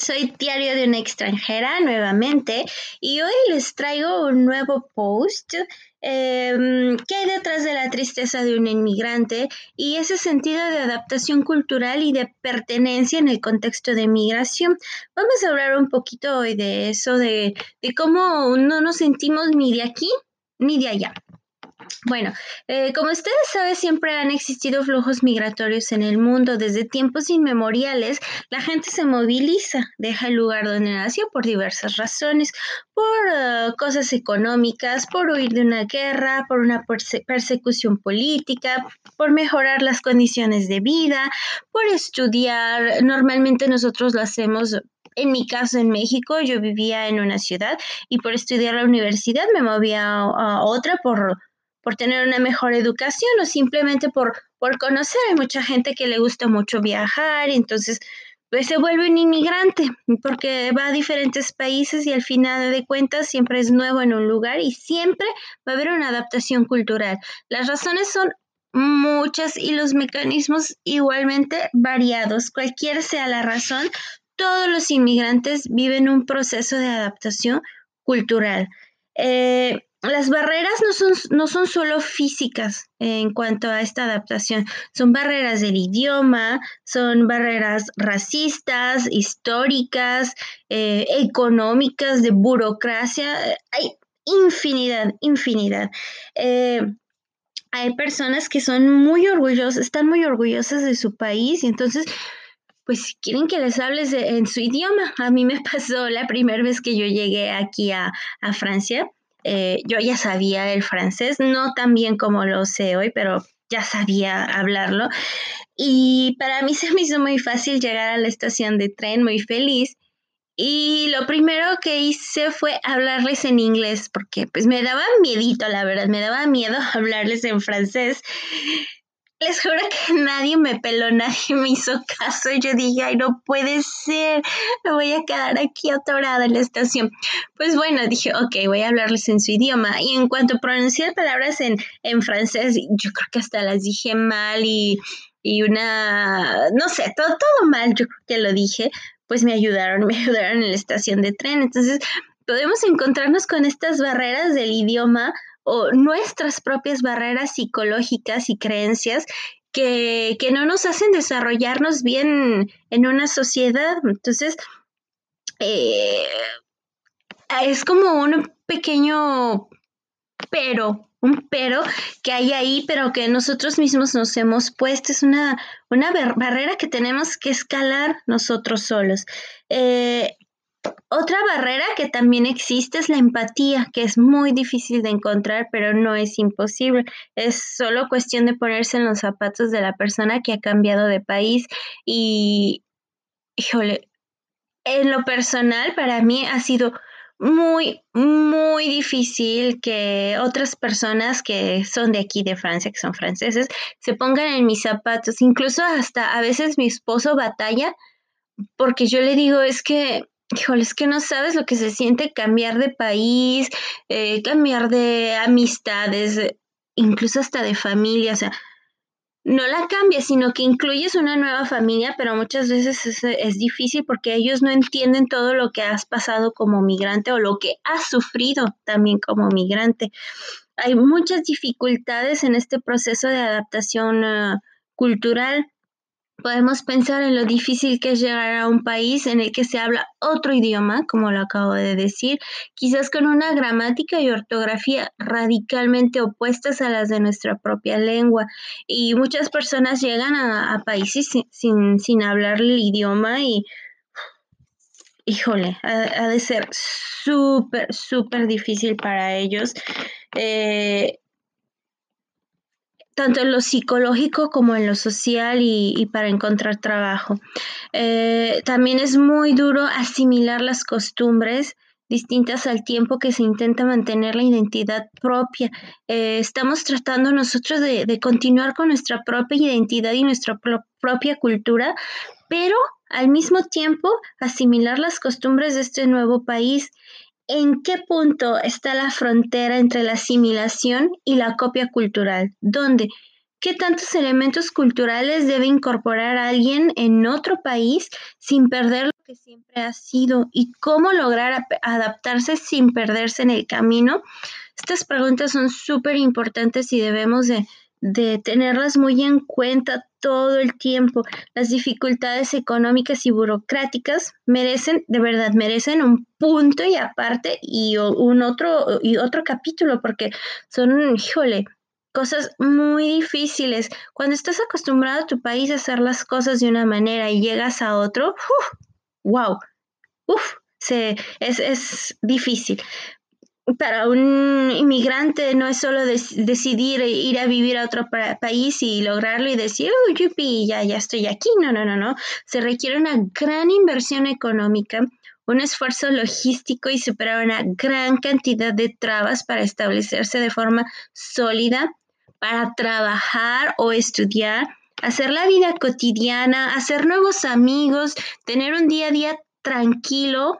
soy Diario de una extranjera nuevamente y hoy les traigo un nuevo post eh, que hay detrás de la tristeza de un inmigrante y ese sentido de adaptación cultural y de pertenencia en el contexto de migración. Vamos a hablar un poquito hoy de eso, de, de cómo no nos sentimos ni de aquí ni de allá. Bueno, eh, como ustedes saben, siempre han existido flujos migratorios en el mundo. Desde tiempos inmemoriales, la gente se moviliza, deja el lugar donde nació por diversas razones, por uh, cosas económicas, por huir de una guerra, por una persecución política, por mejorar las condiciones de vida, por estudiar. Normalmente nosotros lo hacemos en mi caso en México, yo vivía en una ciudad y por estudiar la universidad me movía a otra por por tener una mejor educación o simplemente por, por conocer. Hay mucha gente que le gusta mucho viajar y entonces pues se vuelve un inmigrante porque va a diferentes países y al final de cuentas siempre es nuevo en un lugar y siempre va a haber una adaptación cultural. Las razones son muchas y los mecanismos igualmente variados. Cualquier sea la razón, todos los inmigrantes viven un proceso de adaptación cultural. Eh, las barreras no son, no son solo físicas en cuanto a esta adaptación, son barreras del idioma, son barreras racistas, históricas, eh, económicas, de burocracia, hay infinidad, infinidad. Eh, hay personas que son muy orgullosas, están muy orgullosas de su país y entonces pues quieren que les hables en su idioma. A mí me pasó la primera vez que yo llegué aquí a, a Francia eh, yo ya sabía el francés, no tan bien como lo sé hoy, pero ya sabía hablarlo. Y para mí se me hizo muy fácil llegar a la estación de tren, muy feliz. Y lo primero que hice fue hablarles en inglés, porque pues me daba miedito, la verdad, me daba miedo hablarles en francés les juro que nadie me peló, nadie me hizo caso. Y yo dije, ay, no puede ser, me voy a quedar aquí atorada en la estación. Pues bueno, dije, ok, voy a hablarles en su idioma. Y en cuanto pronuncié palabras en, en francés, yo creo que hasta las dije mal y, y una, no sé, todo, todo mal, yo creo que lo dije. Pues me ayudaron, me ayudaron en la estación de tren. Entonces, podemos encontrarnos con estas barreras del idioma o nuestras propias barreras psicológicas y creencias que, no nos hacen desarrollarnos bien en una sociedad. Entonces, eh, es como un pequeño pero, un pero que hay ahí, pero que nosotros mismos nos hemos puesto. Es una, una barrera que tenemos que escalar nosotros solos. Eh, otra barrera que también existe es la empatía, que es muy difícil de encontrar, pero no es imposible. Es solo cuestión de ponerse en los zapatos de la persona que ha cambiado de país y, híjole, en lo personal para mí ha sido muy, muy difícil que otras personas que son de aquí, de Francia, que son franceses, se pongan en mis zapatos. Incluso hasta a veces mi esposo batalla porque yo le digo, es que híjole, es que no sabes lo que se siente cambiar de país, eh, cambiar de amistades, eh, incluso hasta de familia, o sea, no la cambias, sino que incluyes una nueva familia, pero muchas veces es, difícil porque ellos no entienden todo lo que has pasado como migrante o lo que has sufrido también como migrante. Hay muchas dificultades en este proceso de adaptación uh, cultural Podemos pensar en lo difícil que es llegar a un país en el que se habla otro idioma, como lo acabo de decir, quizás con una gramática y ortografía radicalmente opuestas a las de nuestra propia lengua. Y muchas personas llegan a, países sin, sin, hablar el idioma y, híjole, ha, de ser súper, súper difícil para ellos. Eh, tanto en lo psicológico como en lo social y, para encontrar trabajo. Eh, también es muy duro asimilar las costumbres distintas al tiempo que se intenta mantener la identidad propia. Eh, estamos tratando nosotros de, de, continuar con nuestra propia identidad y nuestra propia cultura, pero al mismo tiempo asimilar las costumbres de este nuevo país ¿En qué punto está la frontera entre la asimilación y la copia cultural? ¿Dónde? qué tantos elementos culturales debe incorporar alguien en otro país sin perder lo que siempre ha sido y cómo lograr adaptarse sin perderse en el camino. Estas preguntas son súper importantes y debemos de, de tenerlas muy en cuenta todo el tiempo. Las dificultades económicas y burocráticas merecen, de verdad, merecen un punto y aparte y un otro y otro capítulo porque son, híjole, cosas muy difíciles. Cuando estás acostumbrado a tu país a hacer las cosas de una manera y llegas a otro, wow, uf, se, es, es difícil para un inmigrante no es solo decidir ir a vivir a otro país y lograrlo y decir, oh, yupi, ya, ya estoy aquí. No, no, no, no. Se requiere una gran inversión económica, un esfuerzo logístico y superar una gran cantidad de trabas para establecerse de forma sólida, para trabajar o estudiar, hacer la vida cotidiana, hacer nuevos amigos, tener un día a día tranquilo,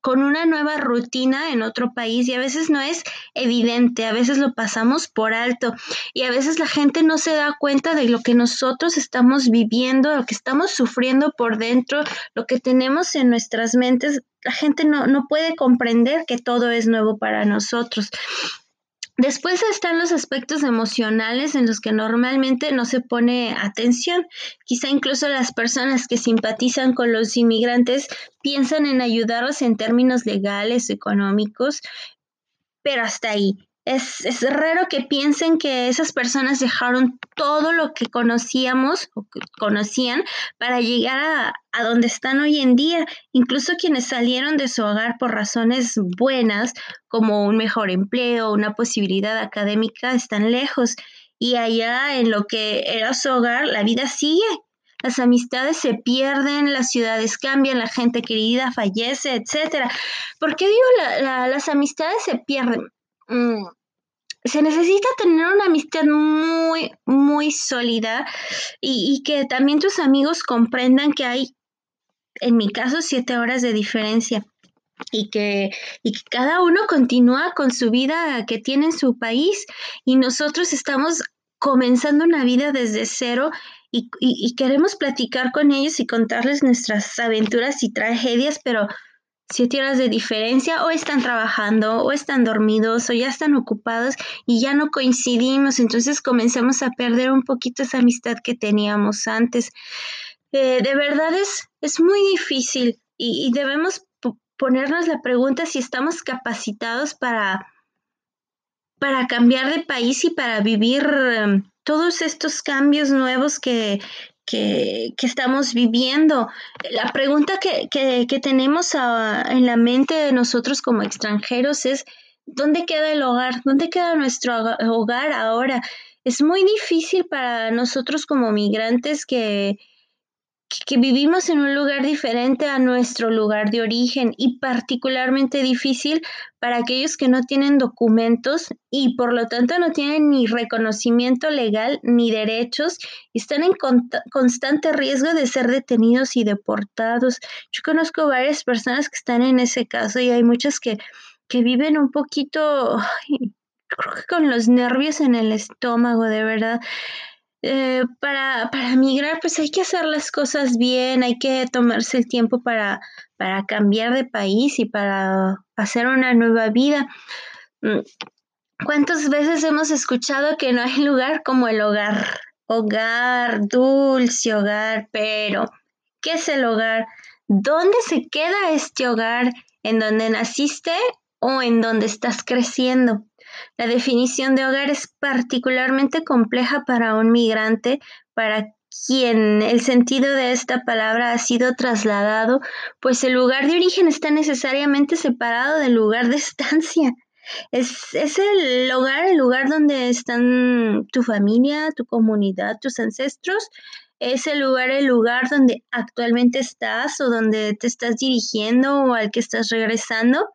con una nueva rutina en otro país y a veces no es evidente, a veces lo pasamos por alto y a veces la gente no se da cuenta de lo que nosotros estamos viviendo, lo que estamos sufriendo por dentro, lo que tenemos en nuestras mentes. La gente no, no puede comprender que todo es nuevo para nosotros. Después están los aspectos emocionales en los que normalmente no se pone atención. Quizá incluso las personas que simpatizan con los inmigrantes piensan en ayudarlos en términos legales, económicos, pero hasta ahí. Es, raro que piensen que esas personas dejaron todo lo que conocíamos o que conocían para llegar a, donde están hoy en día. Incluso quienes salieron de su hogar por razones buenas, como un mejor empleo, una posibilidad académica, están lejos. Y allá en lo que era su hogar, la vida sigue. Las amistades se pierden, las ciudades cambian, la gente querida fallece, etc. ¿Por qué digo las amistades se pierden? Mm, se necesita tener una amistad muy, muy sólida y, que también tus amigos comprendan que hay, en mi caso, siete horas de diferencia y que, y que cada uno continúa con su vida que tiene en su país y nosotros estamos comenzando una vida desde cero y, y, queremos platicar con ellos y contarles nuestras aventuras y tragedias, pero siete horas de diferencia o están trabajando o están dormidos o ya están ocupados y ya no coincidimos, entonces comenzamos a perder un poquito esa amistad que teníamos antes. Eh, de verdad es, es muy difícil y, debemos ponernos la pregunta si estamos capacitados para, para cambiar de país y para vivir em, todos estos cambios nuevos que, que, estamos viviendo. La pregunta que, tenemos en la mente de nosotros como extranjeros es, ¿dónde queda el hogar? ¿Dónde queda nuestro hogar ahora? Es muy difícil para nosotros como migrantes que, que vivimos en un lugar diferente a nuestro lugar de origen y particularmente difícil para aquellos que no tienen documentos y por lo tanto no tienen ni reconocimiento legal ni derechos y están en constante riesgo de ser detenidos y deportados. Yo conozco varias personas que están en ese caso y hay muchas que, que viven un poquito creo que con los nervios en el estómago, de verdad. Eh, para, para migrar, pues hay que hacer las cosas bien, hay que tomarse el tiempo para, para cambiar de país y para hacer una nueva vida. Mm, ¿Cuántas veces hemos escuchado que no hay lugar como el hogar? Hogar, dulce hogar, pero ¿qué es el hogar? ¿Dónde se queda este hogar? ¿En donde naciste o en donde estás creciendo? La definición de hogar es particularmente compleja para un migrante, para quien el sentido de esta palabra ha sido trasladado, pues el lugar de origen está necesariamente separado del lugar de estancia. Es, es, el hogar, el lugar donde están tu familia, tu comunidad, tus ancestros. Es el lugar, el lugar donde actualmente estás o donde te estás dirigiendo o al que estás regresando.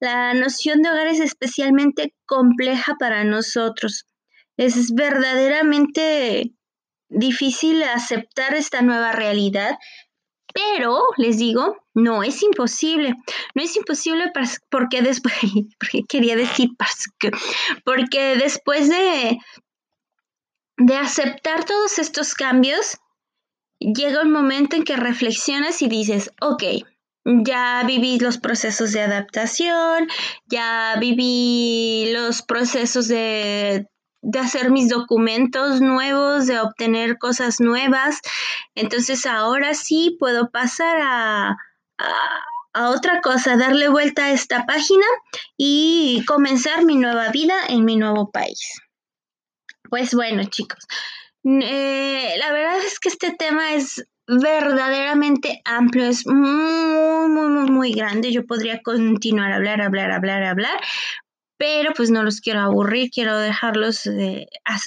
La noción de hogar es especialmente compleja para nosotros. Es verdaderamente difícil aceptar esta nueva realidad, pero les digo, no es imposible. No es imposible porque después, quería decir porque después de de aceptar todos estos cambios, llega un momento en que reflexionas y dices, ok, ya viví los procesos de adaptación, ya viví los procesos de, hacer mis documentos nuevos, de obtener cosas nuevas. Entonces ahora sí puedo pasar a, a otra cosa, darle vuelta a esta página y comenzar mi nueva vida en mi nuevo país. Pues bueno, chicos, eh, la verdad es que este tema es verdaderamente amplio, es muy, muy, muy, muy grande. Yo podría continuar a hablar, hablar, hablar, hablar, pero pues no los quiero aburrir, quiero dejarlos,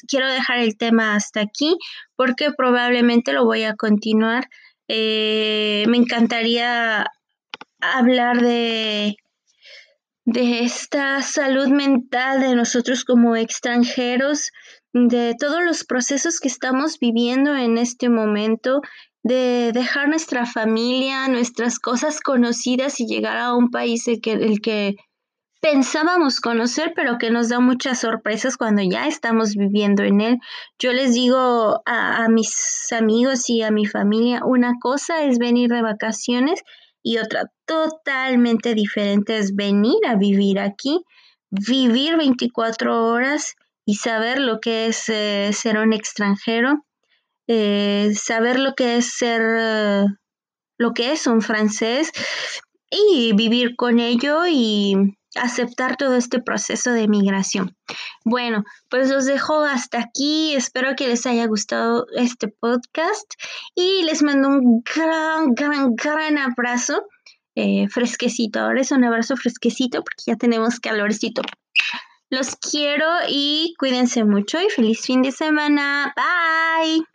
quiero dejar el tema hasta aquí porque probablemente lo voy a continuar. Eh, me encantaría hablar de de esta salud mental de nosotros como extranjeros, de todos los procesos que estamos viviendo en este momento, de dejar nuestra familia, nuestras cosas conocidas y llegar a un país el que, el que pensábamos conocer, pero que nos da muchas sorpresas cuando ya estamos viviendo en él. Yo les digo a, mis amigos y a mi familia, una cosa es venir de vacaciones y otra totalmente diferente es venir a vivir aquí, vivir 24 horas y saber lo que es eh, ser un extranjero, eh, saber lo que es ser, eh, lo que es un francés y vivir con ello y aceptar todo este proceso de migración. Bueno, pues los dejo hasta aquí. Espero que les haya gustado este podcast y les mando un gran, gran, gran abrazo eh, fresquecito. Ahora es un abrazo fresquecito porque ya tenemos calorcito. Los quiero y cuídense mucho y feliz fin de semana. Bye.